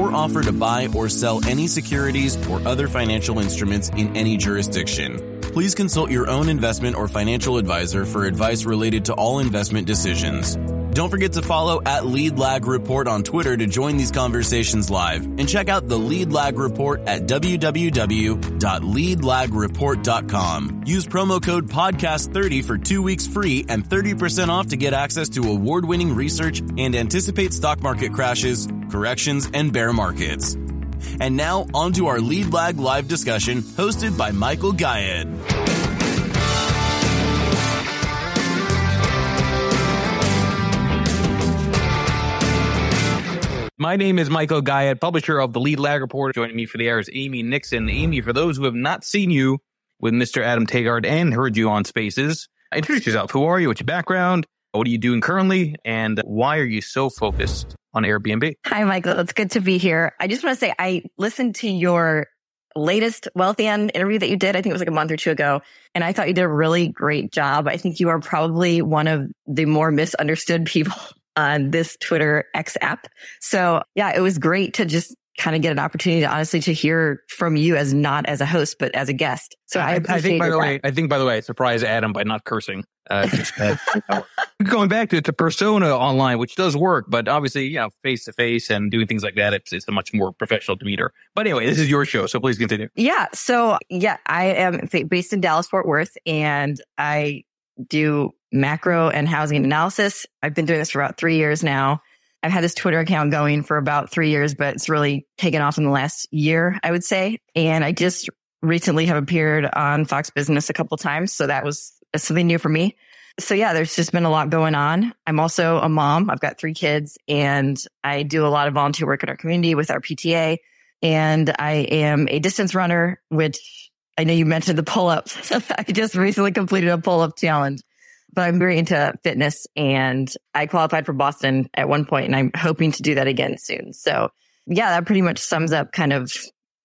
or offer to buy or sell any securities or other financial instruments in any jurisdiction. Please consult your own investment or financial advisor for advice related to all investment decisions. Don't forget to follow at Lead Lag Report on Twitter to join these conversations live and check out the Lead Lag Report at www.leadlagreport.com. Use promo code podcast30 for 2 weeks free and 30% off to get access to award-winning research and anticipate stock market crashes, corrections, and bear markets. And now, on to our Lead Lag live discussion hosted by Michael Gayed. My name is Michael Gayed, publisher of the Lead Lag Report. Joining me for the air is Amy Nixon. Amy, for those who have not seen you with Mr. Adam Taggart and heard you on Spaces, introduce yourself. Who are you? What's your background? What are you doing currently? And why are you so focused on Airbnb? Hi, Michael. It's good to be here. I just want to say I listened to your latest Wealthion interview that you did. I think it was like a month or two ago. And I thought you did a really great job. I think you are probably one of the more misunderstood people on this Twitter X app. So yeah, it was great to just kind of get an opportunity to honestly to hear from you as not as a host, but as a guest. So I, I think by the that. way, I think by the way, surprise Adam by not cursing. Uh, going back to it's a persona online, which does work, but obviously, you know, face to face and doing things like that, it's, it's a much more professional demeanor. But anyway, this is your show, so please continue. Yeah. So yeah, I am based in Dallas, Fort Worth, and I do macro and housing analysis. I've been doing this for about three years now. I've had this Twitter account going for about three years, but it's really taken off in the last year, I would say. And I just recently have appeared on Fox Business a couple times. So that was something new for me. So yeah, there's just been a lot going on. I'm also a mom. I've got three kids and I do a lot of volunteer work in our community with our PTA. And I am a distance runner, which I know you mentioned the pull ups. I just recently completed a pull up challenge but I'm very into fitness and I qualified for Boston at one point and I'm hoping to do that again soon. So yeah, that pretty much sums up kind of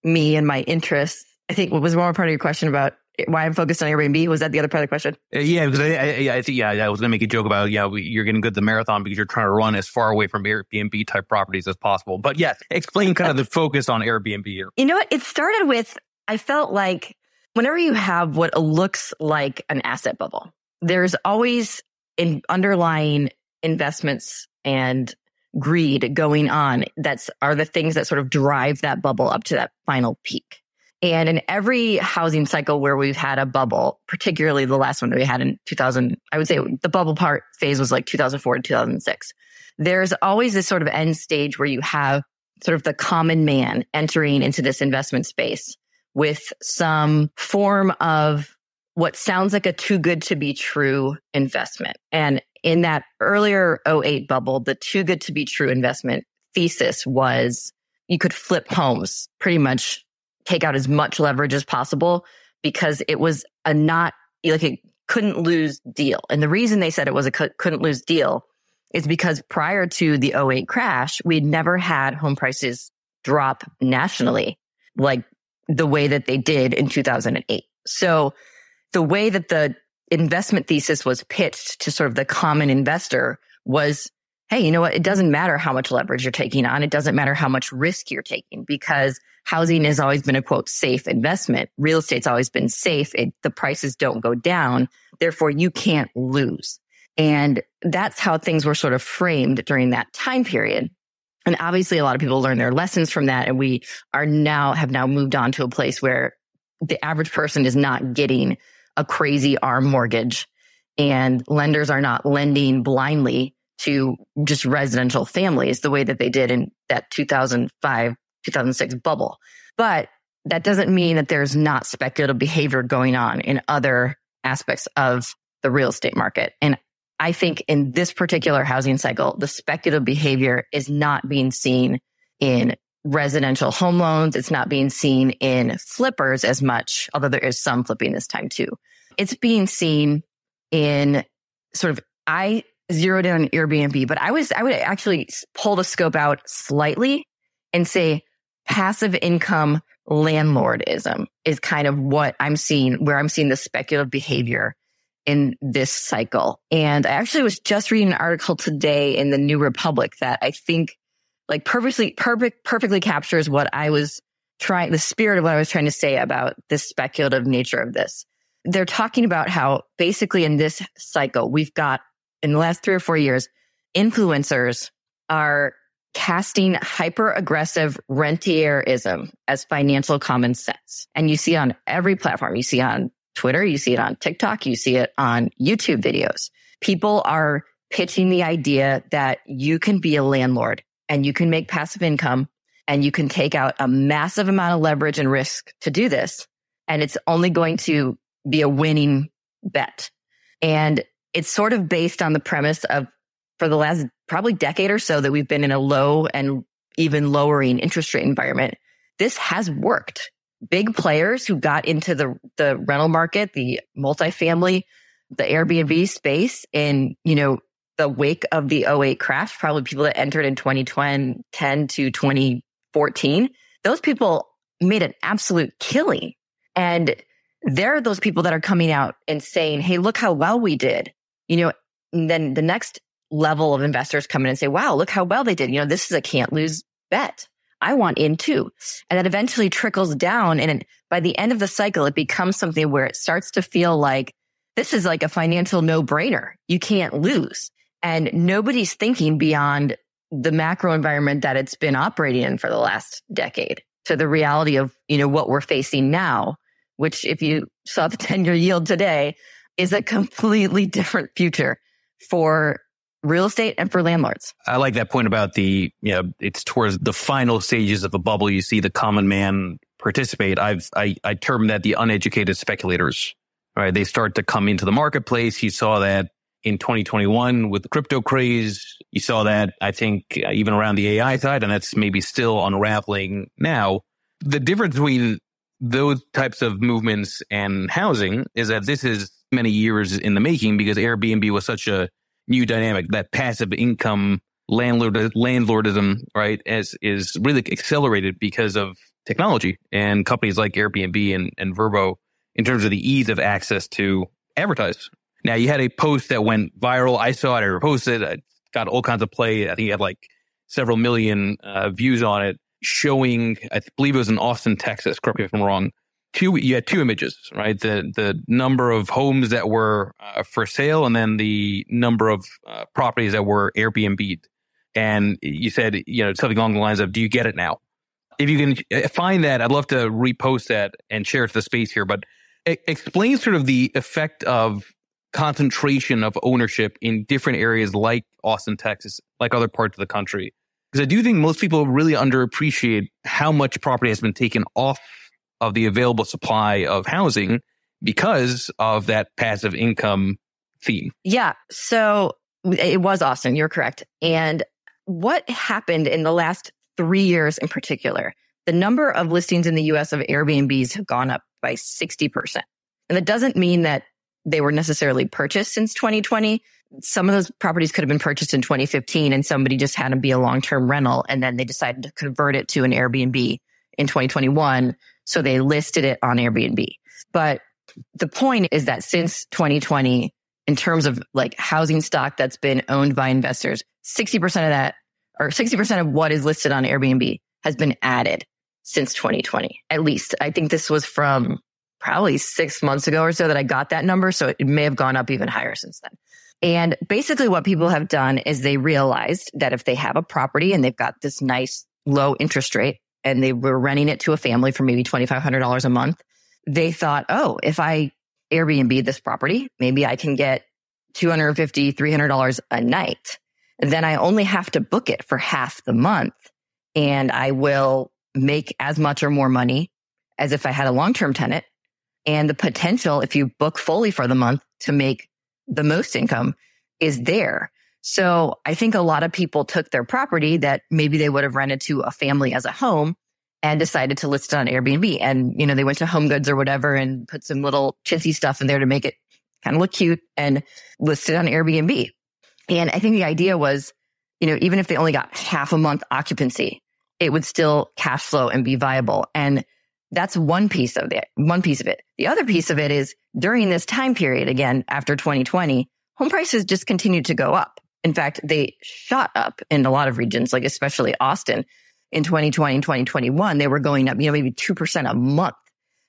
me and my interests. I think what was one more part of your question about why I'm focused on Airbnb? Was that the other part of the question? Uh, yeah, because I, I, I think yeah, I was gonna make a joke about yeah, you're getting good at the marathon because you're trying to run as far away from Airbnb type properties as possible. But yes, explain kind of the focus on Airbnb here. You know what? It started with I felt like whenever you have what looks like an asset bubble, there's always in underlying investments and greed going on that's are the things that sort of drive that bubble up to that final peak. And in every housing cycle where we've had a bubble, particularly the last one that we had in 2000, I would say the bubble part phase was like 2004 to 2006. There's always this sort of end stage where you have sort of the common man entering into this investment space with some form of what sounds like a too good to be true investment. And in that earlier 08 bubble, the too good to be true investment thesis was you could flip homes, pretty much take out as much leverage as possible because it was a not like it couldn't lose deal. And the reason they said it was a couldn't lose deal is because prior to the 08 crash, we'd never had home prices drop nationally like the way that they did in 2008. So the way that the investment thesis was pitched to sort of the common investor was, Hey, you know what? It doesn't matter how much leverage you're taking on. It doesn't matter how much risk you're taking because housing has always been a quote safe investment. Real estate's always been safe. It, the prices don't go down. Therefore you can't lose. And that's how things were sort of framed during that time period. And obviously a lot of people learned their lessons from that. And we are now have now moved on to a place where the average person is not getting a crazy arm mortgage and lenders are not lending blindly to just residential families the way that they did in that 2005, 2006 bubble. But that doesn't mean that there's not speculative behavior going on in other aspects of the real estate market. And I think in this particular housing cycle, the speculative behavior is not being seen in residential home loans. It's not being seen in flippers as much, although there is some flipping this time too. It's being seen in sort of, I zeroed in on Airbnb, but I was, I would actually pull the scope out slightly and say passive income landlordism is kind of what I'm seeing, where I'm seeing the speculative behavior in this cycle. And I actually was just reading an article today in the New Republic that I think like perfectly, perfect, perfectly captures what I was trying, the spirit of what I was trying to say about the speculative nature of this. They're talking about how basically in this cycle, we've got in the last three or four years, influencers are casting hyper aggressive rentierism as financial common sense. And you see on every platform, you see on Twitter, you see it on TikTok, you see it on YouTube videos. People are pitching the idea that you can be a landlord and you can make passive income and you can take out a massive amount of leverage and risk to do this. And it's only going to be a winning bet. And it's sort of based on the premise of for the last probably decade or so that we've been in a low and even lowering interest rate environment. This has worked. Big players who got into the, the rental market, the multifamily, the Airbnb space in, you know, the wake of the 08 crash, probably people that entered in 2010 to 2014, those people made an absolute killing. And they're those people that are coming out and saying, Hey, look how well we did. You know, and then the next level of investors come in and say, wow, look how well they did. You know, this is a can't lose bet. I want in too. And that eventually trickles down. And by the end of the cycle, it becomes something where it starts to feel like this is like a financial no brainer. You can't lose. And nobody's thinking beyond the macro environment that it's been operating in for the last decade to the reality of, you know, what we're facing now, which if you saw the 10 year yield today is a completely different future for real estate and for landlords. I like that point about the, you know, it's towards the final stages of the bubble. You see the common man participate. I've, I, I term that the uneducated speculators, right? They start to come into the marketplace. You saw that in 2021 with the crypto craze. You saw that, I think, even around the AI side, and that's maybe still unraveling now. The difference between those types of movements and housing is that this is many years in the making because Airbnb was such a new dynamic, that passive income landlord landlordism, right, as is really accelerated because of technology and companies like Airbnb and, and Vrbo in terms of the ease of access to advertise. Now you had a post that went viral. I saw it. I reposted it. got all kinds of play. I think you had like several million uh, views on it showing, I believe it was in Austin, Texas. Correct me if I'm wrong two you had two images right? The the number of homes that were uh, for sale and then the number of uh, properties that were airbnb and you said you know something along the lines of do you get it now? If you can uh, find that i'd love to repost that and share it to the space here but explain sort of the effect of concentration of ownership in different areas like austin texas like other parts of the country. Because i do think most people really underappreciate how much property has been taken off of the available supply of housing because of that passive income theme. Yeah. So it was Austin. You're correct. And what happened in the last three years in particular, the number of listings in the US of Airbnbs have gone up by 60%. And that doesn't mean that they were necessarily purchased since 2020. Some of those properties could have been purchased in 2015 and somebody just had to be a long-term rental and then they decided to convert it to an Airbnb in 2021 so they listed it on Airbnb. But the point is that since 2020, in terms of like housing stock that's been owned by investors, 60% of that or 60% of what is listed on Airbnb has been added since 2020. At least I think this was from probably six months ago or so that I got that number. So it may have gone up even higher since then. And basically what people have done is they realized that if they have a property and they've got this nice low interest rate, and they were renting it to a family for maybe $2,500 a month. They thought, oh, if I Airbnb this property, maybe I can get $250, $300 a night. Then I only have to book it for half the month and I will make as much or more money as if I had a long-term tenant. And the potential, if you book fully for the month to make the most income is there. So I think a lot of people took their property that maybe they would have rented to a family as a home and decided to list it on Airbnb. And, you know, they went to Home Goods or whatever and put some little chintzy stuff in there to make it kind of look cute and listed on Airbnb. And I think the idea was, you know, even if they only got half a month occupancy, it would still cash flow and be viable. And that's one piece of it. One piece of it. The other piece of it is during this time period, again, after 2020, home prices just continued to go up. In fact, they shot up in a lot of regions, like especially Austin in 2020 and 2021. They were going up, you know, maybe 2% a month.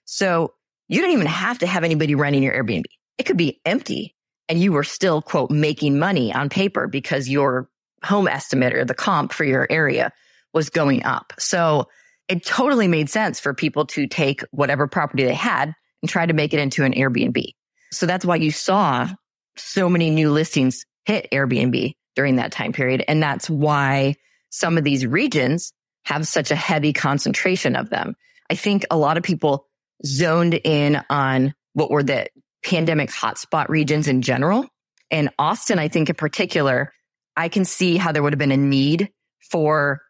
So you don't even have to have anybody renting your Airbnb. It could be empty and you were still quote making money on paper because your home estimate or the comp for your area was going up. So it totally made sense for people to take whatever property they had and try to make it into an Airbnb. So that's why you saw so many new listings hit Airbnb during that time period. And that's why some of these regions have such a heavy concentration of them. I think a lot of people zoned in on what were the pandemic hotspot regions in general. And Austin, I think in particular, I can see how there would have been a need for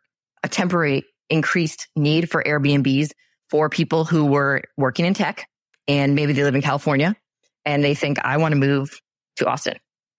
a temporary increased need for Airbnbs for people who were working in tech and maybe they live in California and they think, I want to move to Austin.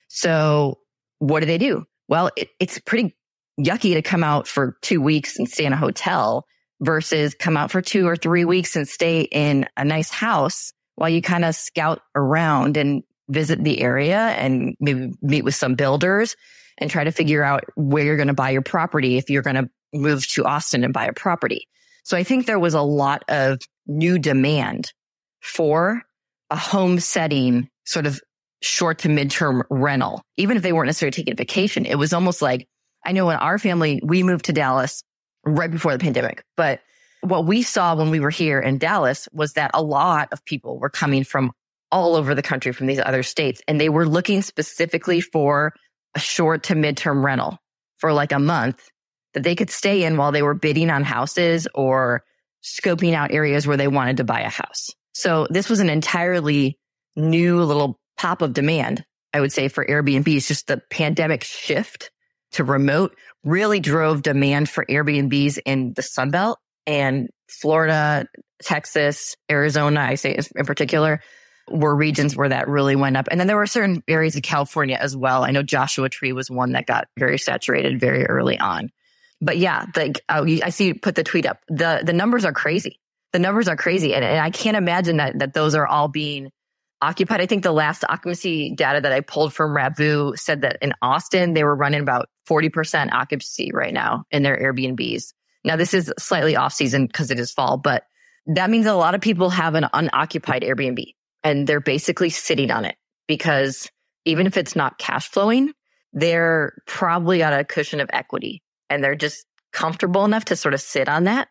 So what do they do? Well, it, it's pretty yucky to come out for two weeks and stay in a hotel versus come out for two or three weeks and stay in a nice house while you kind of scout around and visit the area and maybe meet with some builders and try to figure out where you're going to buy your property if you're going to move to Austin and buy a property. So I think there was a lot of new demand for a home setting sort of short to midterm rental, even if they weren't necessarily taking a vacation. It was almost like, I know in our family, we moved to Dallas right before the pandemic, but what we saw when we were here in Dallas was that a lot of people were coming from all over the country from these other states and they were looking specifically for a short to midterm rental for like a month that they could stay in while they were bidding on houses or scoping out areas where they wanted to buy a house. So this was an entirely new little pop of demand, I would say, for Airbnb is just the pandemic shift to remote really drove demand for Airbnbs in the Sun Belt and Florida, Texas, Arizona, I say in particular, were regions where that really went up. And then there were certain areas of California as well. I know Joshua Tree was one that got very saturated very early on. But yeah, like oh, I see you put the tweet up. The the numbers are crazy. The numbers are crazy, and, and I can't imagine that that those are all being occupied. I think the last occupancy data that I pulled from Rabbu said that in Austin, they were running about 40% occupancy right now in their Airbnbs. Now, this is slightly off season because it is fall, but that means a lot of people have an unoccupied Airbnb and they're basically sitting on it because even if it's not cash flowing, they're probably on a cushion of equity and they're just comfortable enough to sort of sit on that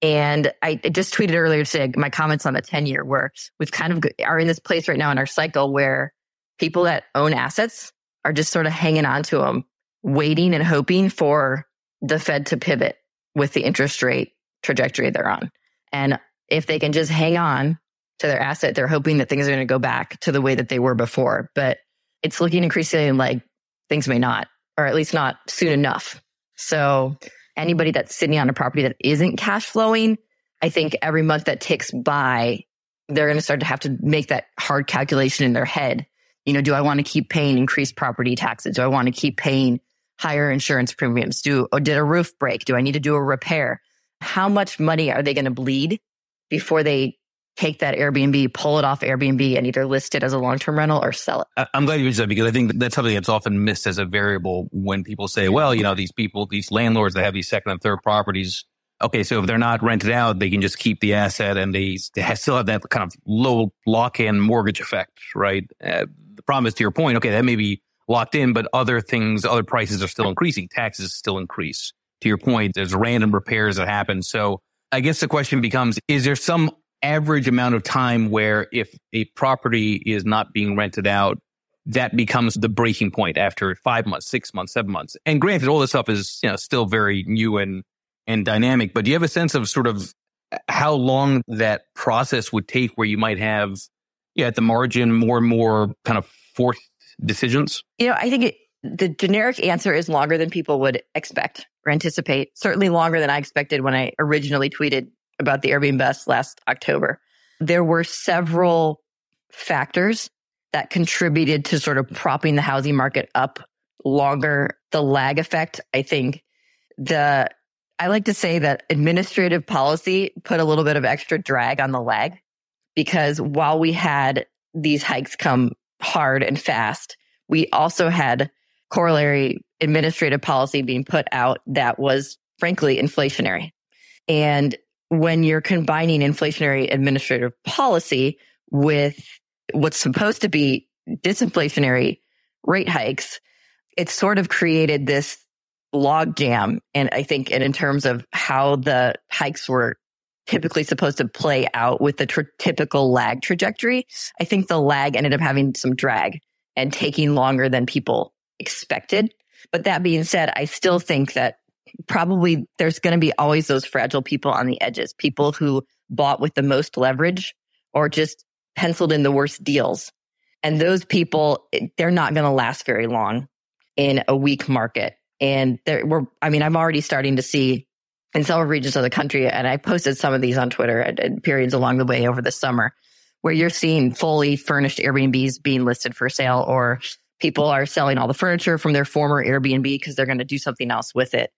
and I just tweeted earlier today my comments on the 10 year where we've kind of are in this place right now in our cycle where people that own assets are just sort of hanging on to them, waiting and hoping for the Fed to pivot with the interest rate trajectory they're on. And if they can just hang on to their asset, they're hoping that things are going to go back to the way that they were before. But it's looking increasingly like things may not, or at least not soon enough. So anybody that's sitting on a property that isn't cash flowing, I think every month that ticks by, they're going to start to have to make that hard calculation in their head. You know, do I want to keep paying increased property taxes? Do I want to keep paying higher insurance premiums? Do, or did a roof break? Do I need to do a repair? How much money are they going to bleed before they take that Airbnb, pull it off Airbnb and either list it as a long-term rental or sell it. I'm glad you mentioned that because I think that's something that's often missed as a variable when people say, well, you know, these people, these landlords that have these second and third properties. Okay. So if they're not rented out, they can just keep the asset and they, they still have that kind of low lock-in mortgage effect, right? Uh, the problem is to your point. Okay. That may be locked in, but other things, other prices are still increasing. Taxes still increase. To your point, there's random repairs that happen. So I guess the question becomes, is there some average amount of time where if a property is not being rented out, that becomes the breaking point after five months, six months, seven months. And granted, all this stuff is you know still very new and and dynamic. But do you have a sense of sort of how long that process would take, where you might have, yeah, at the margin, more and more kind of forced decisions? You know, I think it, the generic answer is longer than people would expect or anticipate. Certainly longer than I expected when I originally tweeted about the Airbnb last October. There were several factors that contributed to sort of propping the housing market up longer. The lag effect, I think the, I like to say that administrative policy put a little bit of extra drag on the lag because while we had these hikes come hard and fast, we also had corollary administrative policy being put out that was frankly inflationary. And when you're combining inflationary administrative policy with what's supposed to be disinflationary rate hikes, it sort of created this logjam. And I think, and in terms of how the hikes were typically supposed to play out with the typical lag trajectory, I think the lag ended up having some drag and taking longer than people expected. But that being said, I still think that probably there's going to be always those fragile people on the edges, people who bought with the most leverage or just penciled in the worst deals. And those people, they're not going to last very long in a weak market. And there were, I mean, I'm already starting to see in several regions of the country, and I posted some of these on Twitter at, at periods along the way over the summer, where you're seeing fully furnished Airbnbs being listed for sale, or people are selling all the furniture from their former Airbnb because they're going to do something else with it.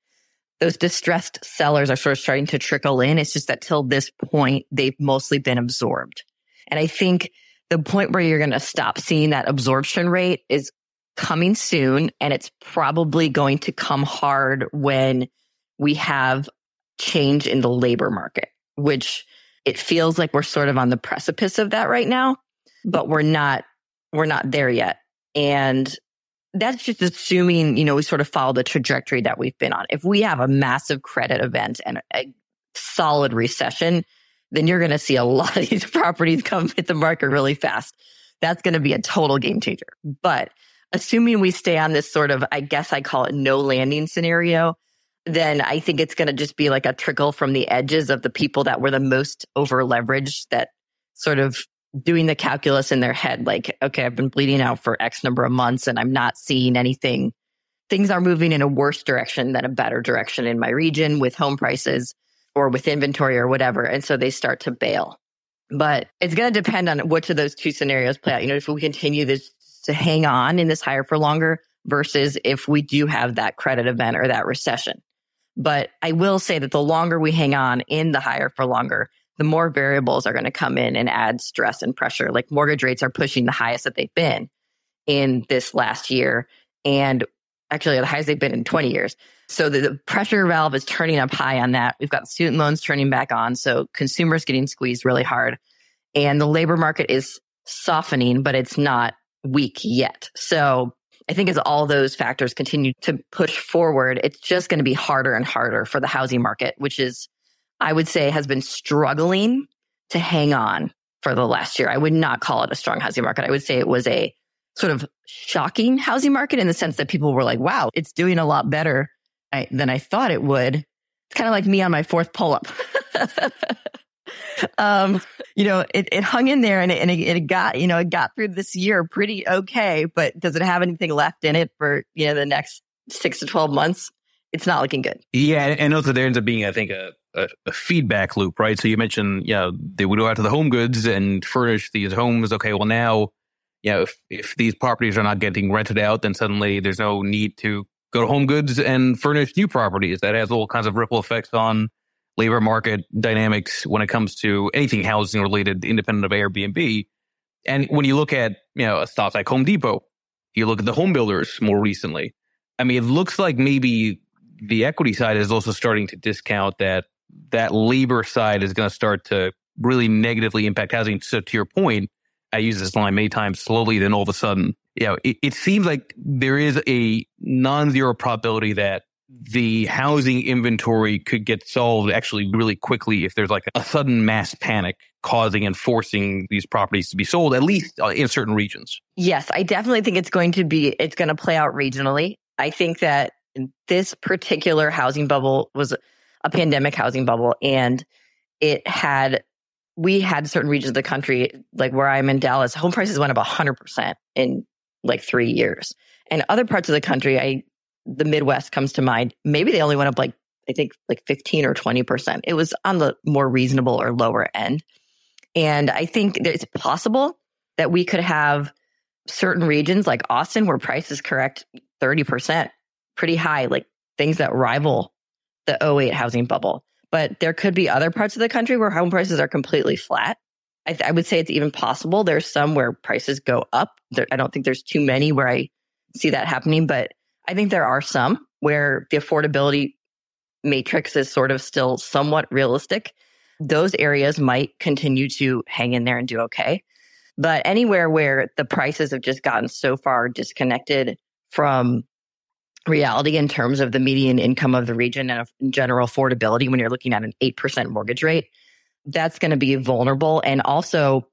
Those distressed sellers are sort of starting to trickle in. It's just that till this point, they've mostly been absorbed. And I think the point where you're going to stop seeing that absorption rate is coming soon. And it's probably going to come hard when we have change in the labor market, which it feels like we're sort of on the precipice of that right now, but we're not, we're not there yet. And that's just assuming, you know, we sort of follow the trajectory that we've been on. If we have a massive credit event and a solid recession, then you're going to see a lot of these properties come hit the market really fast. That's going to be a total game changer. But assuming we stay on this sort of, I guess I call it no landing scenario, then I think it's going to just be like a trickle from the edges of the people that were the most over leveraged that sort of doing the calculus in their head. Like, okay, I've been bleeding out for X number of months and I'm not seeing anything. Things are moving in a worse direction than a better direction in my region with home prices or with inventory or whatever. And so they start to bail. But it's going to depend on which of those two scenarios play out. You know, if we continue this to hang on in this higher for longer versus if we do have that credit event or that recession. But I will say that the longer we hang on in the higher for longer, the more variables are going to come in and add stress and pressure. Like mortgage rates are pushing the highest that they've been in this last year. And actually the highest they've been in 20 years. So the, the, pressure valve is turning up high on that. We've got student loans turning back on. So consumers getting squeezed really hard and the labor market is softening, but it's not weak yet. So I think as all those factors continue to push forward, it's just going to be harder and harder for the housing market, which is, I would say has been struggling to hang on for the last year. I would not call it a strong housing market. I would say it was a sort of shocking housing market in the sense that people were like, wow, it's doing a lot better than I thought it would. It's kind of like me on my fourth pull up. um, you know, it, it hung in there and it, and it, it, got, you know, it got through this year pretty okay, but does it have anything left in it for, you know, the next six to 12 months? It's not looking good. Yeah. And also there ends up being, I think, a, a, a feedback loop, right? So you mentioned, you know, they would go out to the home goods and furnish these homes. Okay. Well, now, you know, if, if these properties are not getting rented out, then suddenly there's no need to go to home goods and furnish new properties. That has all kinds of ripple effects on labor market dynamics when it comes to anything housing related, independent of Airbnb. And when you look at, you know, a like Home Depot, you look at the home builders more recently. I mean, it looks like maybe the equity side is also starting to discount that that labor side is going to start to really negatively impact housing. So to your point, I use this line many times slowly, then all of a sudden you know, it, it seems like there is a non-zero probability that the housing inventory could get solved actually really quickly if there's like a sudden mass panic causing and forcing these properties to be sold, at least uh, in certain regions. Yes, I definitely think it's going to be, it's going to play out regionally. I think that this particular housing bubble was a pandemic housing bubble and it had, we had certain regions of the country, like where I'm in Dallas, home prices went up 100% in like three years. And other parts of the country, I the Midwest comes to mind. Maybe they only went up like I think like 15 or 20%. It was on the more reasonable or lower end. And I think it's possible that we could have certain regions like Austin where prices correct 30%, pretty high, like things that rival the 08 housing bubble. But there could be other parts of the country where home prices are completely flat. I, th- I would say it's even possible. There's some where prices go up. There, I don't think there's too many where I see that happening, but I think there are some where the affordability matrix is sort of still somewhat realistic. Those areas might continue to hang in there and do okay. But anywhere where the prices have just gotten so far disconnected from reality in terms of the median income of the region and general affordability when you're looking at an 8% mortgage rate, that's going to be vulnerable. And also,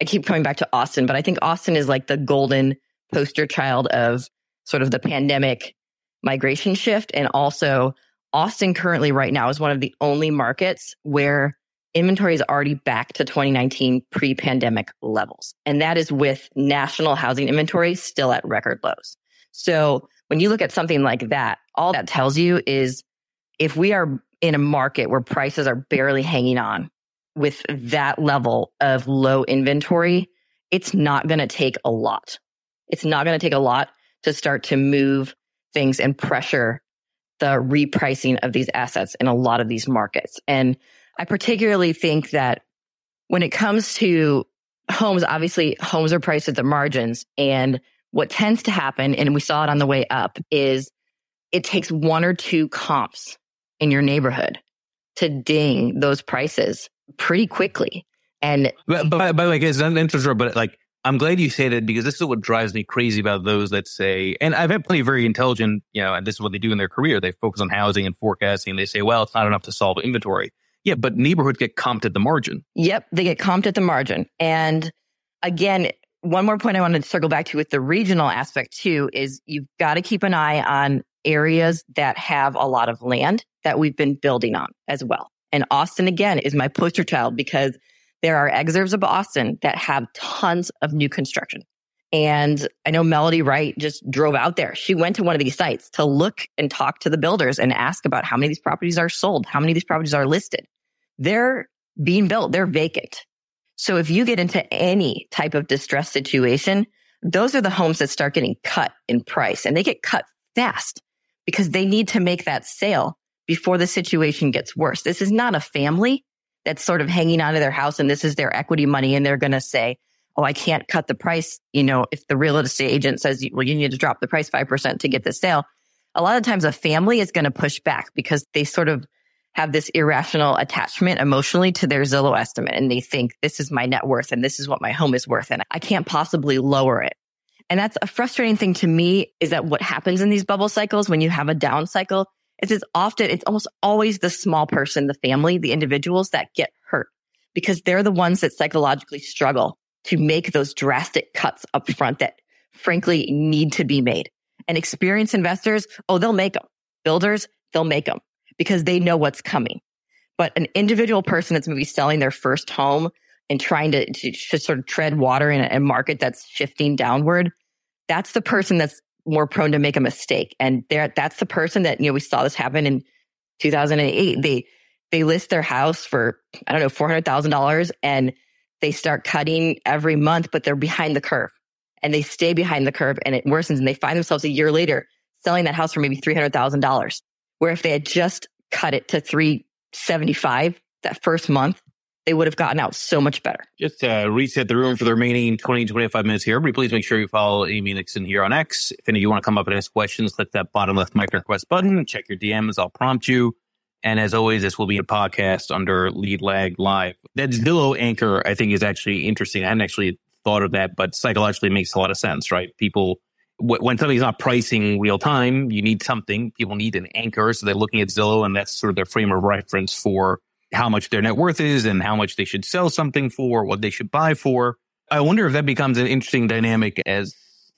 I keep coming back to Austin, but I think Austin is like the golden poster child of sort of the pandemic migration shift. And also, Austin currently, right now, is one of the only markets where inventory is already back to 2019 pre pandemic levels. And that is with national housing inventory still at record lows. So when you look at something like that, all that tells you is if we are in a market where prices are barely hanging on with that level of low inventory, it's not going to take a lot. It's not going to take a lot to start to move things and pressure the repricing of these assets in a lot of these markets. And I particularly think that when it comes to homes, obviously homes are priced at the margins and what tends to happen, and we saw it on the way up, is it takes one or two comps in your neighborhood to ding those prices pretty quickly. And but, but by the way, it's not interesting, but like I'm glad you say that because this is what drives me crazy about those that say, and I've had plenty of very intelligent, you know, and this is what they do in their career. They focus on housing and forecasting. They say, well, it's not enough to solve inventory. Yeah, but neighborhoods get comped at the margin. Yep, they get comped at the margin. And again, one more point I wanted to circle back to with the regional aspect too is you've got to keep an eye on areas that have a lot of land that we've been building on as well. And Austin again is my poster child because there are exurbs of Austin that have tons of new construction. And I know Melody Wright just drove out there. She went to one of these sites to look and talk to the builders and ask about how many of these properties are sold, how many of these properties are listed. They're being built, they're vacant. So if you get into any type of distress situation, those are the homes that start getting cut in price and they get cut fast because they need to make that sale before the situation gets worse. This is not a family that's sort of hanging onto their house and this is their equity money and they're going to say, Oh, I can't cut the price. You know, if the real estate agent says, well, you need to drop the price 5% to get the sale. A lot of times a family is going to push back because they sort of have this irrational attachment emotionally to their Zillow estimate and they think this is my net worth and this is what my home is worth and I can't possibly lower it. And that's a frustrating thing to me is that what happens in these bubble cycles when you have a down cycle is it's often, it's almost always the small person, the family, the individuals that get hurt because they're the ones that psychologically struggle to make those drastic cuts up front that frankly need to be made. And experienced investors, oh, they'll make them. Builders, they'll make them because they know what's coming. But an individual person that's maybe selling their first home and trying to, to, to sort of tread water in a, a market that's shifting downward, that's the person that's more prone to make a mistake. And that's the person that, you know, we saw this happen in 2008. They, they list their house for, I don't know, $400,000 and they start cutting every month, but they're behind the curve and they stay behind the curve and it worsens and they find themselves a year later selling that house for maybe $300,000. Where if they had just cut it to 375 that first month, they would have gotten out so much better. Just to reset the room for the remaining 20, 25 minutes here. Everybody, please make sure you follow Amy Nixon here on X. If any of you want to come up and ask questions, click that bottom left mic request button, check your DMs. I'll prompt you. And as always, this will be a podcast under Lead Lag Live. That Zillow anchor, I think, is actually interesting. I hadn't actually thought of that, but psychologically makes a lot of sense, right? People, when somebody's not pricing real time, you need something. People need an anchor. So they're looking at Zillow and that's sort of their frame of reference for how much their net worth is and how much they should sell something for, what they should buy for. I wonder if that becomes an interesting dynamic as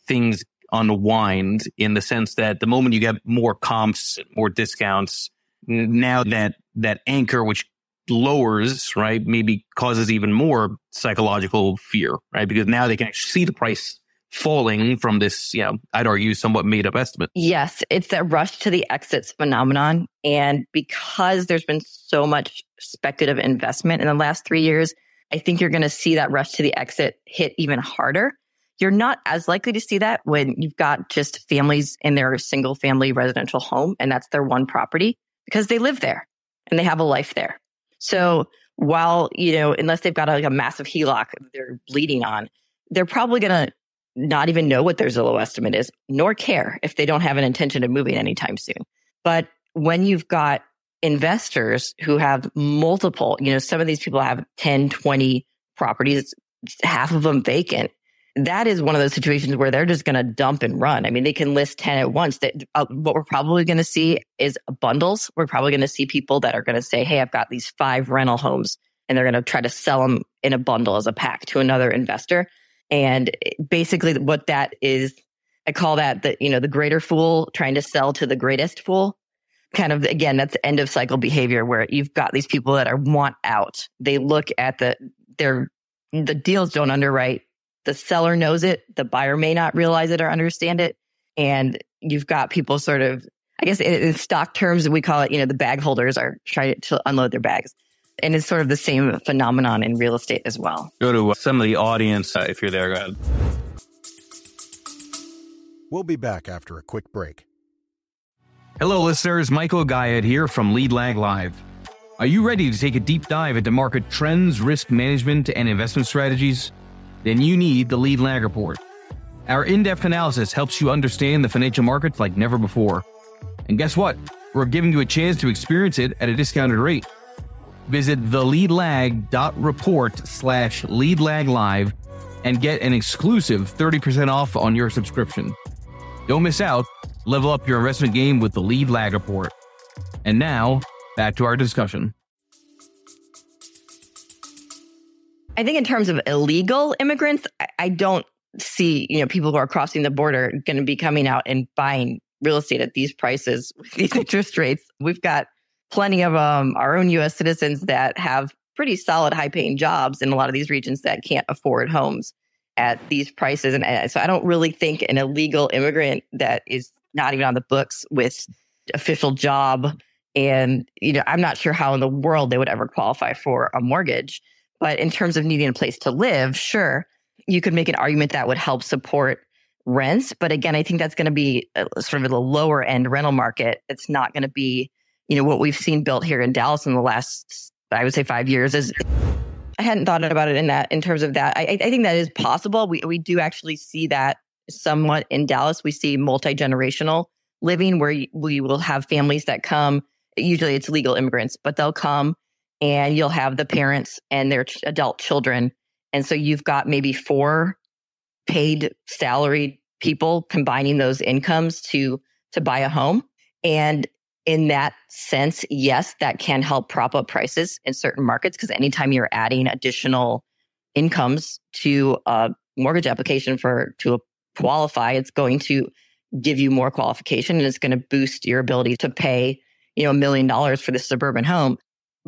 things unwind in the sense that the moment you get more comps, more discounts, now that that anchor, which lowers, right, maybe causes even more psychological fear, right? Because now they can actually see the price falling from this, you know, I'd argue somewhat made up estimate. Yes, it's that rush to the exits phenomenon. And because there's been so much speculative investment in the last three years, I think you're going to see that rush to the exit hit even harder. You're not as likely to see that when you've got just families in their single family residential home and that's their one property because they live there and they have a life there. So while, you know, unless they've got like a massive HELOC they're bleeding on, they're probably going to not even know what their Zillow estimate is, nor care if they don't have an intention of moving anytime soon. But when you've got investors who have multiple, you know, some of these people have 10, 20 properties, half of them vacant. That is one of those situations where they're just going to dump and run. I mean, they can list 10 at once. That uh, what we're probably going to see is bundles. We're probably going to see people that are going to say, Hey, I've got these five rental homes and they're going to try to sell them in a bundle as a pack to another investor. And basically what that is, I call that the, you know, the greater fool trying to sell to the greatest fool. Kind of, again, that's end of cycle behavior where you've got these people that are want out. They look at the, their, the deals don't underwrite. The seller knows it. The buyer may not realize it or understand it. And you've got people sort of, I guess in stock terms, we call it, you know, the bag holders are trying to unload their bags and it's sort of the same phenomenon in real estate as well. Go to uh, some of the audience uh, if you're there. Go ahead. We'll be back after a quick break. Hello, listeners. Michael Gayed here from Lead Lag Live. Are you ready to take a deep dive into market trends, risk management, and investment strategies? Then you need the Lead Lag Report. Our in depth analysis helps you understand the financial markets like never before. And guess what? We're giving you a chance to experience it at a discounted rate. Visit theleadlag.report slash leadlaglive and get an exclusive 30% off on your subscription. Don't miss out. Level up your investment game with the Lead Lag Report. And now, back to our discussion. I think in terms of illegal immigrants, I don't see, you know, people who are crossing the border going to be coming out and buying real estate at these prices, with these interest rates. We've got plenty of um, our own US citizens that have pretty solid high paying jobs in a lot of these regions that can't afford homes at these prices. And so I don't really think an illegal immigrant that is not even on the books with official job and you know I'm not sure how in the world they would ever qualify for a mortgage. But in terms of needing a place to live, sure, you could make an argument that would help support rents. But again, I think that's going to be a, sort of the lower end rental market. It's not going to be you know, what we've seen built here in Dallas in the last, I would say five years is I hadn't thought about it in that, in terms of that. I, I think that is possible. We, we do actually see that somewhat in Dallas. We see multi-generational living where we will have families that come. Usually it's legal immigrants, but they'll come and you'll have the parents and their adult children. And so you've got maybe four paid salaried people combining those incomes to, to buy a home. And in that sense, yes, that can help prop up prices in certain markets because anytime you're adding additional incomes to a mortgage application for to qualify, it's going to give you more qualification and it's going to boost your ability to pay, you know, a million dollars for this suburban home.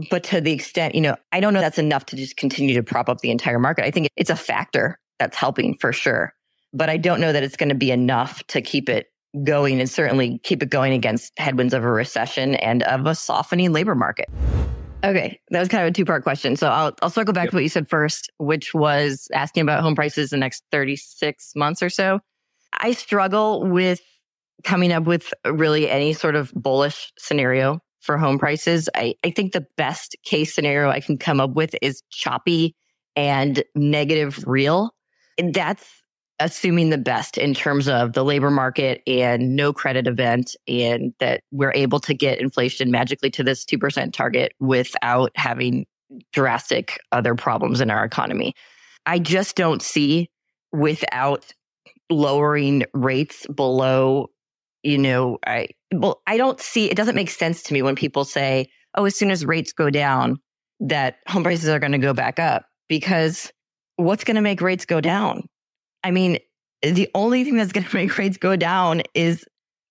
But to the extent, you know, I don't know that's enough to just continue to prop up the entire market. I think it's a factor that's helping for sure. But I don't know that it's going to be enough to keep it going and certainly keep it going against headwinds of a recession and of a softening labor market. Okay, that was kind of a two part question. So I'll, I'll circle back yep. to what you said first, which was asking about home prices in the next 36 months or so. I struggle with coming up with really any sort of bullish scenario for home prices. I, I think the best case scenario I can come up with is choppy and negative real. And that's assuming the best in terms of the labor market and no credit event and that we're able to get inflation magically to this 2% target without having drastic other problems in our economy. I just don't see without lowering rates below you know I well I don't see it doesn't make sense to me when people say oh as soon as rates go down that home prices are going to go back up because what's going to make rates go down I mean, the only thing that's going to make rates go down is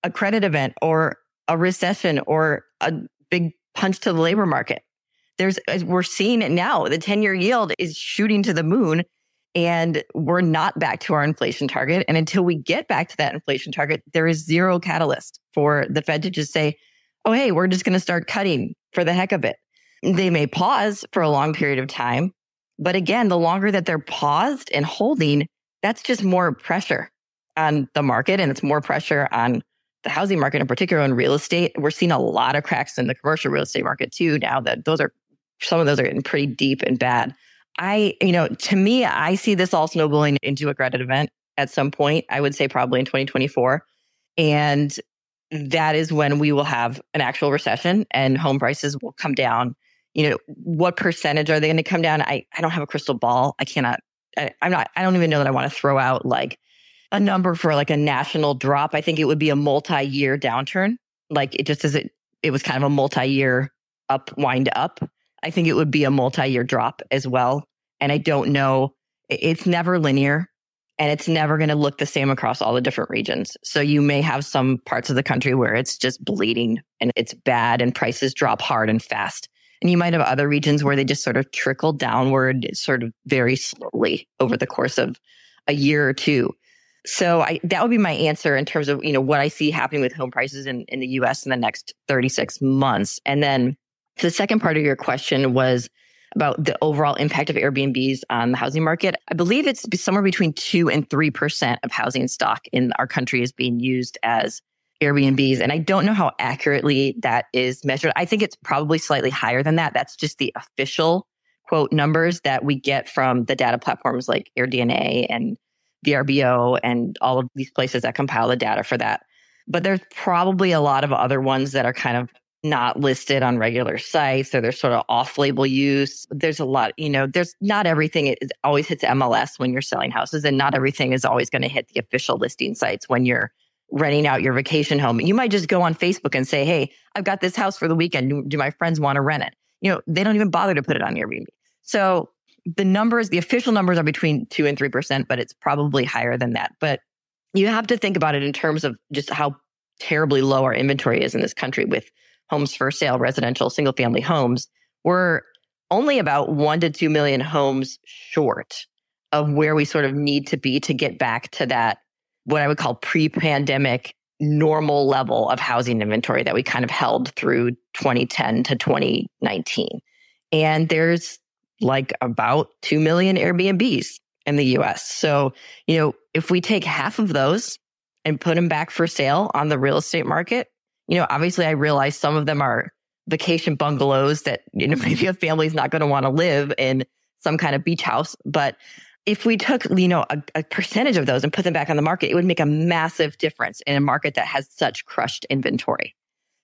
a credit event or a recession or a big punch to the labor market. There's, we're seeing it now. The 10 year yield is shooting to the moon. And we're not back to our inflation target. And until we get back to that inflation target, there is zero catalyst for the Fed to just say, oh, hey, we're just going to start cutting for the heck of it. They may pause for a long period of time. But again, the longer that they're paused and holding, that's just more pressure on the market and it's more pressure on the housing market in particular in real estate. We're seeing a lot of cracks in the commercial real estate market too now that those are some of those are getting pretty deep and bad. I, you know, to me, I see this all snowballing into a credit event at some point. I would say probably in 2024. And that is when we will have an actual recession and home prices will come down. You know, what percentage are they going to come down? I, I don't have a crystal ball. I cannot, I, I'm not, I don't even know that I want to throw out like a number for like a national drop. I think it would be a multi year downturn. Like it just as it, it was kind of a multi year up, wind up. I think it would be a multi year drop as well. And I don't know, it's never linear and it's never going to look the same across all the different regions. So you may have some parts of the country where it's just bleeding and it's bad and prices drop hard and fast. And you might have other regions where they just sort of trickle downward sort of very slowly over the course of a year or two. So I, that would be my answer in terms of, you know, what I see happening with home prices in, in the US in the next 36 months. And then the second part of your question was about the overall impact of Airbnbs on the housing market. I believe it's somewhere between two and 3% of housing stock in our country is being used as Airbnbs. And I don't know how accurately that is measured. I think it's probably slightly higher than that. That's just the official quote numbers that we get from the data platforms like AirDNA and VRBO and all of these places that compile the data for that. But there's probably a lot of other ones that are kind of not listed on regular sites or they're sort of off label use. There's a lot, you know, there's not everything it always hits MLS when you're selling houses and not everything is always going to hit the official listing sites when you're renting out your vacation home. You might just go on Facebook and say, Hey, I've got this house for the weekend. Do my friends want to rent it? You know, they don't even bother to put it on Airbnb. So the numbers, the official numbers are between two and 3%, but it's probably higher than that. But you have to think about it in terms of just how terribly low our inventory is in this country with homes for sale, residential, single family homes, we're only about one to 2 million homes short of where we sort of need to be to get back to that, what I would call pre pandemic normal level of housing inventory that we kind of held through 2010 to 2019. And there's like about 2 million Airbnbs in the US. So, you know, if we take half of those and put them back for sale on the real estate market, you know, obviously I realize some of them are vacation bungalows that, you know, maybe a family's not going to want to live in some kind of beach house. But if we took, you know, a, a, percentage of those and put them back on the market, it would make a massive difference in a market that has such crushed inventory.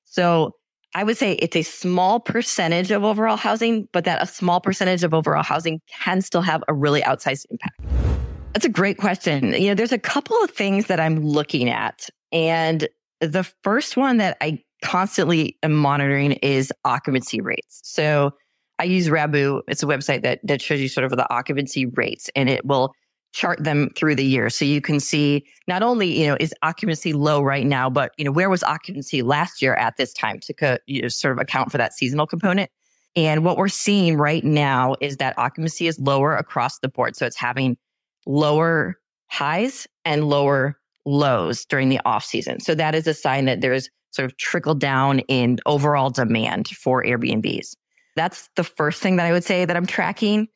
So I would say it's a small percentage of overall housing, but that a small percentage of overall housing can still have a really outsized impact. That's a great question. You know, there's a couple of things that I'm looking at and the first one that I constantly am monitoring is occupancy rates. So I use Rabbu. It's a website that, that shows you sort of the occupancy rates and it will chart them through the year. So you can see not only, you know, is occupancy low right now, but, you know, where was occupancy last year at this time to co- you know, sort of account for that seasonal component. And what we're seeing right now is that occupancy is lower across the board. So it's having lower highs and lower lows during the off season. So that is a sign that there's sort of trickle down in overall demand for Airbnbs. That's the first thing that I would say that I'm tracking.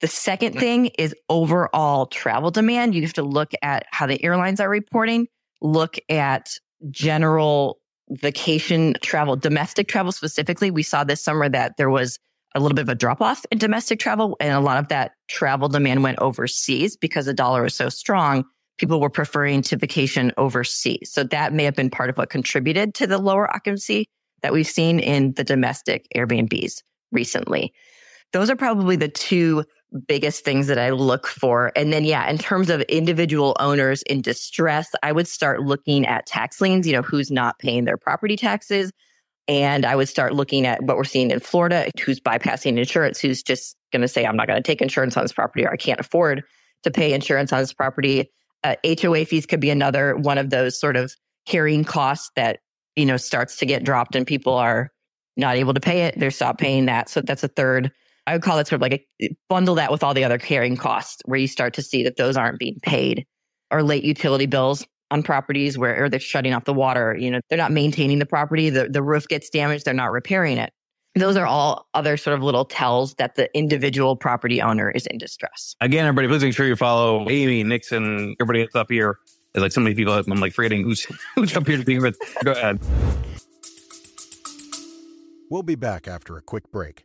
The second mm-hmm. thing is overall travel demand. You have to look at how the airlines are reporting, look at general vacation travel, domestic travel specifically. We saw this summer that there was a little bit of a drop off in domestic travel, and a lot of that travel demand went overseas because the dollar was so strong people were preferring to vacation overseas. So that may have been part of what contributed to the lower occupancy that we've seen in the domestic Airbnbs recently. Those are probably the two biggest things that I look for. And then, yeah, in terms of individual owners in distress, I would start looking at tax liens, you know, who's not paying their property taxes. And I would start looking at what we're seeing in Florida, who's bypassing insurance, who's just going to say, I'm not going to take insurance on this property or I can't afford to pay insurance on this property uh, HOA fees could be another one of those sort of carrying costs that, you know, starts to get dropped and people are not able to pay it. They're stopped paying that. So that's a third I would call it sort of like a eh, bundle that with all the other carrying costs where you start to see that those aren't being paid or late utility bills on properties where they're shutting off the water. You know, they're not maintaining the property. The, the roof gets damaged. They're not repairing it. Those are all other sort of little tells that the individual property owner is in distress. Again, everybody, please make sure you follow Amy, Nixon, everybody that's up here. There's like so many people. I'm like forgetting who's who's up here to be with. Go ahead. We'll be back after a quick break.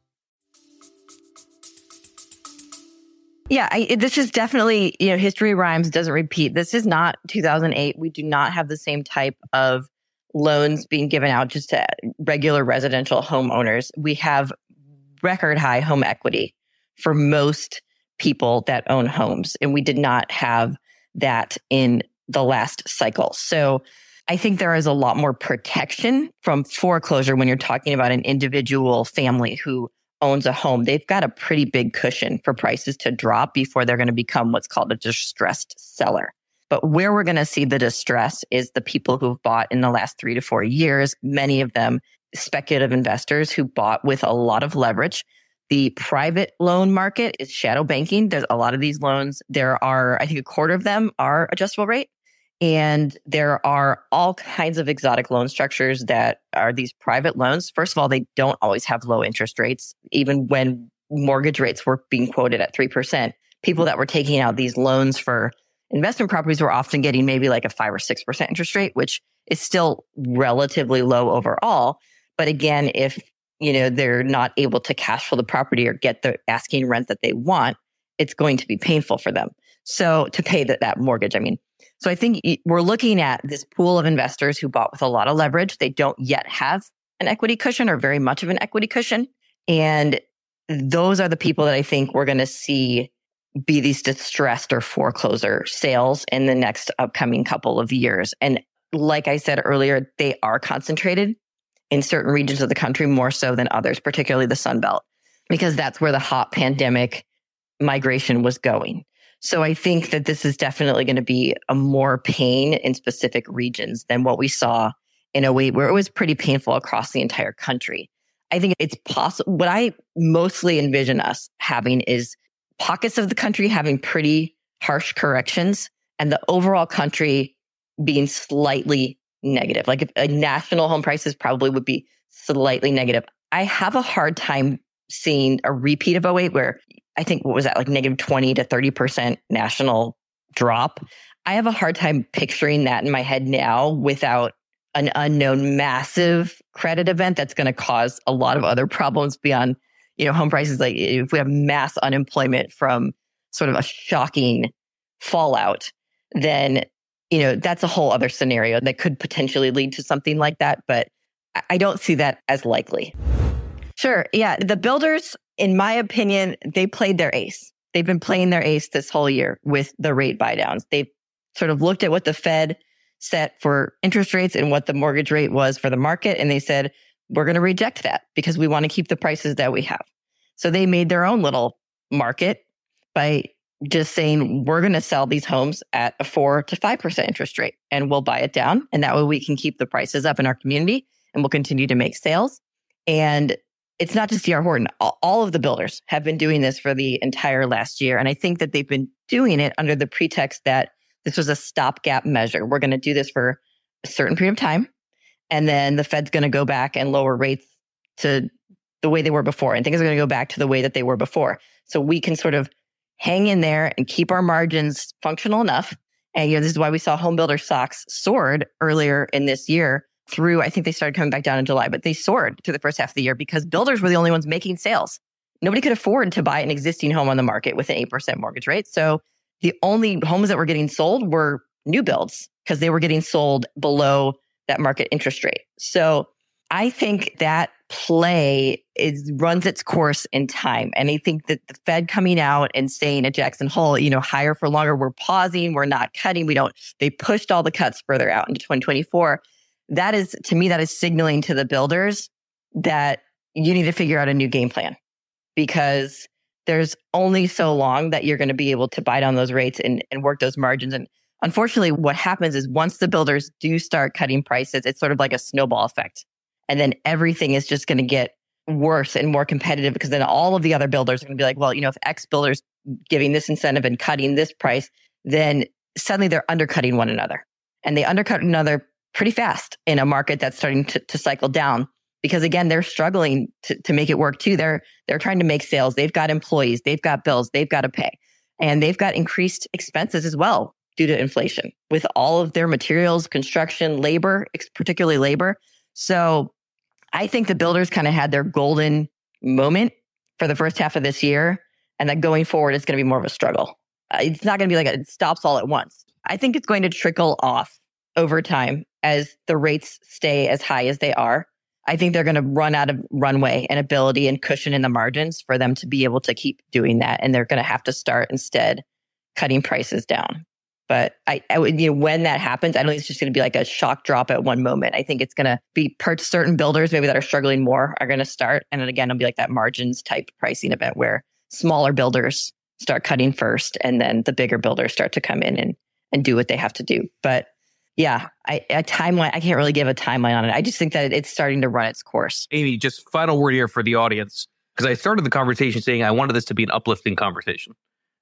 Yeah, I, this is definitely, you know, history rhymes, doesn't repeat. This is not 2008. We do not have the same type of loans being given out just to regular residential homeowners. We have record high home equity for most people that own homes. And we did not have that in the last cycle. So I think there is a lot more protection from foreclosure when you're talking about an individual family who owns a home, they've got a pretty big cushion for prices to drop before they're going to become what's called a distressed seller. But where we're going to see the distress is the people who've bought in the last three to four years, many of them speculative investors who bought with a lot of leverage. The private loan market is shadow banking. There's a lot of these loans. There are, I think a quarter of them are adjustable rate. And there are all kinds of exotic loan structures that are these private loans. First of all, they don't always have low interest rates. Even when mortgage rates were being quoted at 3%, people that were taking out these loans for investment properties were often getting maybe like a five or 6% interest rate, which is still relatively low overall. But again, if, you know, they're not able to cash flow the property or get the asking rent that they want, it's going to be painful for them. So to pay that, that mortgage, I mean, so I think we're looking at this pool of investors who bought with a lot of leverage. They don't yet have an equity cushion or very much of an equity cushion. And those are the people that I think we're going to see be these distressed or foreclosure sales in the next upcoming couple of years. And like I said earlier, they are concentrated in certain regions of the country more so than others, particularly the Sun Belt, because that's where the hot pandemic migration was going. So I think that this is definitely going to be a more pain in specific regions than what we saw in 08, where it was pretty painful across the entire country. I think it's possible. What I mostly envision us having is pockets of the country having pretty harsh corrections and the overall country being slightly negative. Like if a national home prices probably would be slightly negative. I have a hard time seeing a repeat of 08 where I think what was that like negative 20 to 30% national drop. I have a hard time picturing that in my head now without an unknown massive credit event that's going to cause a lot of other problems beyond, you know, home prices. Like if we have mass unemployment from sort of a shocking fallout, then, you know, that's a whole other scenario that could potentially lead to something like that. But I don't see that as likely. Sure. Yeah. The builders in my opinion, they played their ace. They've been playing their ace this whole year with the rate buy downs. They've sort of looked at what the Fed set for interest rates and what the mortgage rate was for the market. And they said, we're going to reject that because we want to keep the prices that we have. So they made their own little market by just saying, we're going to sell these homes at a four to 5% interest rate and we'll buy it down. And that way we can keep the prices up in our community and we'll continue to make sales. And it's not just DR Horton. All of the builders have been doing this for the entire last year. And I think that they've been doing it under the pretext that this was a stopgap measure. We're going to do this for a certain period of time. And then the Fed's going to go back and lower rates to the way they were before. And things are going to go back to the way that they were before. So we can sort of hang in there and keep our margins functional enough. And you know, this is why we saw home builder stocks soared earlier in this year through, I think they started coming back down in July, but they soared through the first half of the year because builders were the only ones making sales. Nobody could afford to buy an existing home on the market with an 8% mortgage rate. So the only homes that were getting sold were new builds because they were getting sold below that market interest rate. So I think that play is runs its course in time. And I think that the Fed coming out and saying at Jackson Hole, you know, higher for longer, we're pausing, we're not cutting, we don't, they pushed all the cuts further out into 2024. That is, to me, that is signaling to the builders that you need to figure out a new game plan because there's only so long that you're going to be able to buy down those rates and, and work those margins. And unfortunately, what happens is once the builders do start cutting prices, it's sort of like a snowball effect. And then everything is just going to get worse and more competitive because then all of the other builders are going to be like, well, you know, if X builders giving this incentive and cutting this price, then suddenly they're undercutting one another and they undercut another pretty fast in a market that's starting to, to cycle down because again, they're struggling to, to make it work too. They're, they're trying to make sales. They've got employees. They've got bills. They've got to pay and they've got increased expenses as well due to inflation with all of their materials, construction, labor, particularly labor. So I think the builders kind of had their golden moment for the first half of this year. And that going forward, it's going to be more of a struggle. Uh, it's not going to be like it stops all at once. I think it's going to trickle off over time as the rates stay as high as they are. I think they're going to run out of runway and ability and cushion in the margins for them to be able to keep doing that. And they're going to have to start instead cutting prices down. But I, I you know, when that happens, I don't think it's just going to be like a shock drop at one moment. I think it's going to be per certain builders maybe that are struggling more are going to start. And then again, it'll be like that margins type pricing event where smaller builders start cutting first and then the bigger builders start to come in and, and do what they have to do. But yeah, I, a timeline, I can't really give a timeline on it. I just think that it's starting to run its course. Amy, just final word here for the audience. Because I started the conversation saying I wanted this to be an uplifting conversation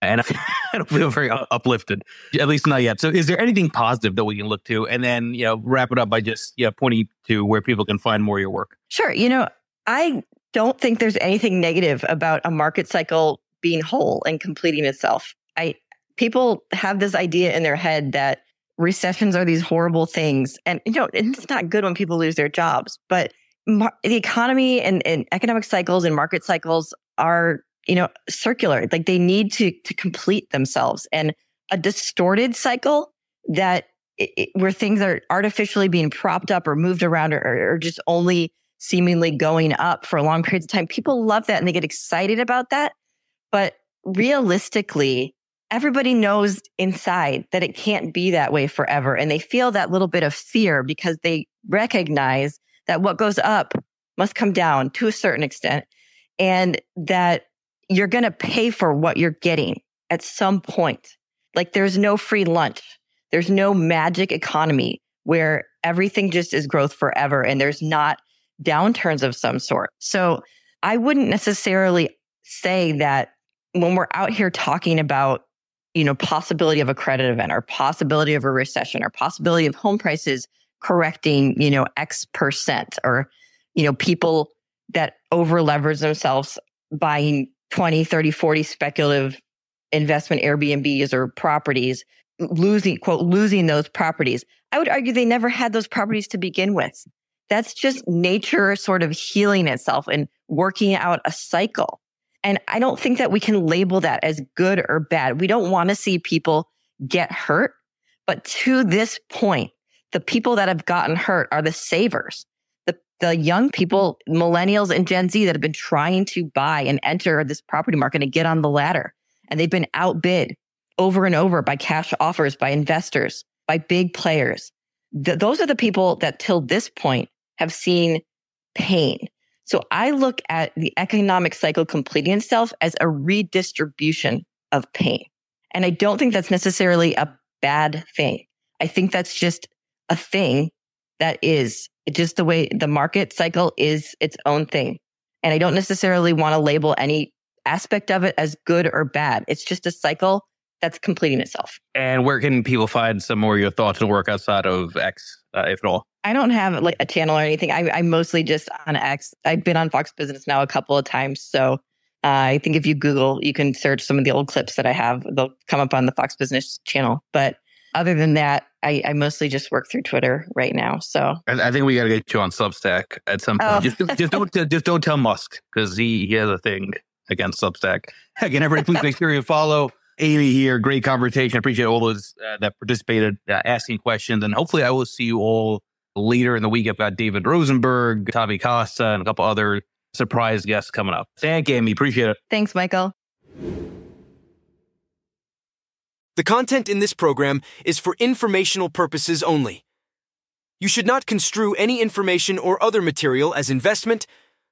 and I don't feel very uplifted, at least not yet. So, is there anything positive that we can look to, and then you know wrap it up by just you know, pointing to where people can find more of your work? Sure. You know, I don't think there's anything negative about a market cycle being whole and completing itself. I people have this idea in their head that recessions are these horrible things, and you know it's mm-hmm. not good when people lose their jobs, but mar- the economy and, and economic cycles and market cycles are you know, circular. Like they need to to complete themselves. And a distorted cycle that it, it, where things are artificially being propped up or moved around or, or just only seemingly going up for long periods of time. People love that and they get excited about that. But realistically, everybody knows inside that it can't be that way forever. And they feel that little bit of fear because they recognize that what goes up must come down to a certain extent and that you're going to pay for what you're getting at some point. Like there's no free lunch. There's no magic economy where everything just is growth forever and there's not downturns of some sort. So I wouldn't necessarily say that when we're out here talking about, you know, possibility of a credit event or possibility of a recession or possibility of home prices correcting, you know, X percent or, you know, people that over leverage themselves buying 20, 30, 40 speculative investment Airbnbs or properties, losing, quote, losing those properties. I would argue they never had those properties to begin with. That's just nature sort of healing itself and working out a cycle. And I don't think that we can label that as good or bad. We don't want to see people get hurt. But to this point, the people that have gotten hurt are the savers the the young people, millennials and Gen Z that have been trying to buy and enter this property market and get on the ladder. And they've been outbid over and over by cash offers, by investors, by big players. Th- those are the people that till this point have seen pain. So I look at the economic cycle completing itself as a redistribution of pain. And I don't think that's necessarily a bad thing. I think that's just a thing that is just the way the market cycle is its own thing. And I don't necessarily want to label any aspect of it as good or bad. It's just a cycle that's completing itself. And where can people find some more of your thoughts and work outside of X, uh, if at all? I don't have like a channel or anything. I, I'm mostly just on X. I've been on Fox Business now a couple of times. So uh, I think if you Google, you can search some of the old clips that I have. They'll come up on the Fox Business channel. But other than that, I, I mostly just work through Twitter right now. So I, I think we got to get you on Substack at some point. Oh. Just, just don't just don't tell Musk because he he has a thing against Substack. Again, everybody, please make sure you follow Amy here. Great conversation. I appreciate all those uh, that participated, uh, asking questions, and hopefully, I will see you all Later in the week, I've got David Rosenberg, Tavi Costa, and a couple other surprise guests coming up. Thank you, Amy. Appreciate it. Thanks, Michael. The content in this program is for informational purposes only. You should not construe any information or other material as investment,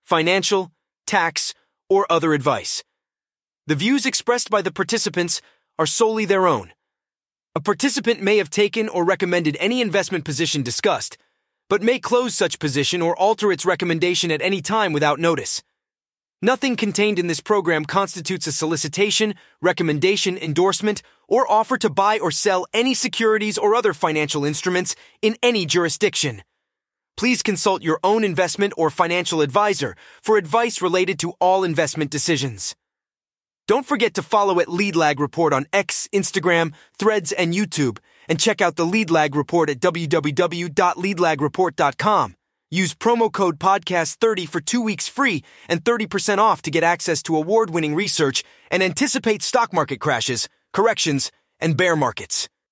financial, tax, or other advice. The views expressed by the participants are solely their own. A participant may have taken or recommended any investment position discussed, but may close such position or alter its recommendation at any time without notice. Nothing contained in this program constitutes a solicitation, recommendation, endorsement, or offer to buy or sell any securities or other financial instruments in any jurisdiction. Please consult your own investment or financial advisor for advice related to all investment decisions. Don't forget to follow at Lead Lag Report on X, Instagram, Threads, and YouTube, and check out the Lead Lag Report at www.leadlagreport.com. Use promo code podcast30 for two weeks free and 30% off to get access to award winning research and anticipate stock market crashes, corrections, and bear markets.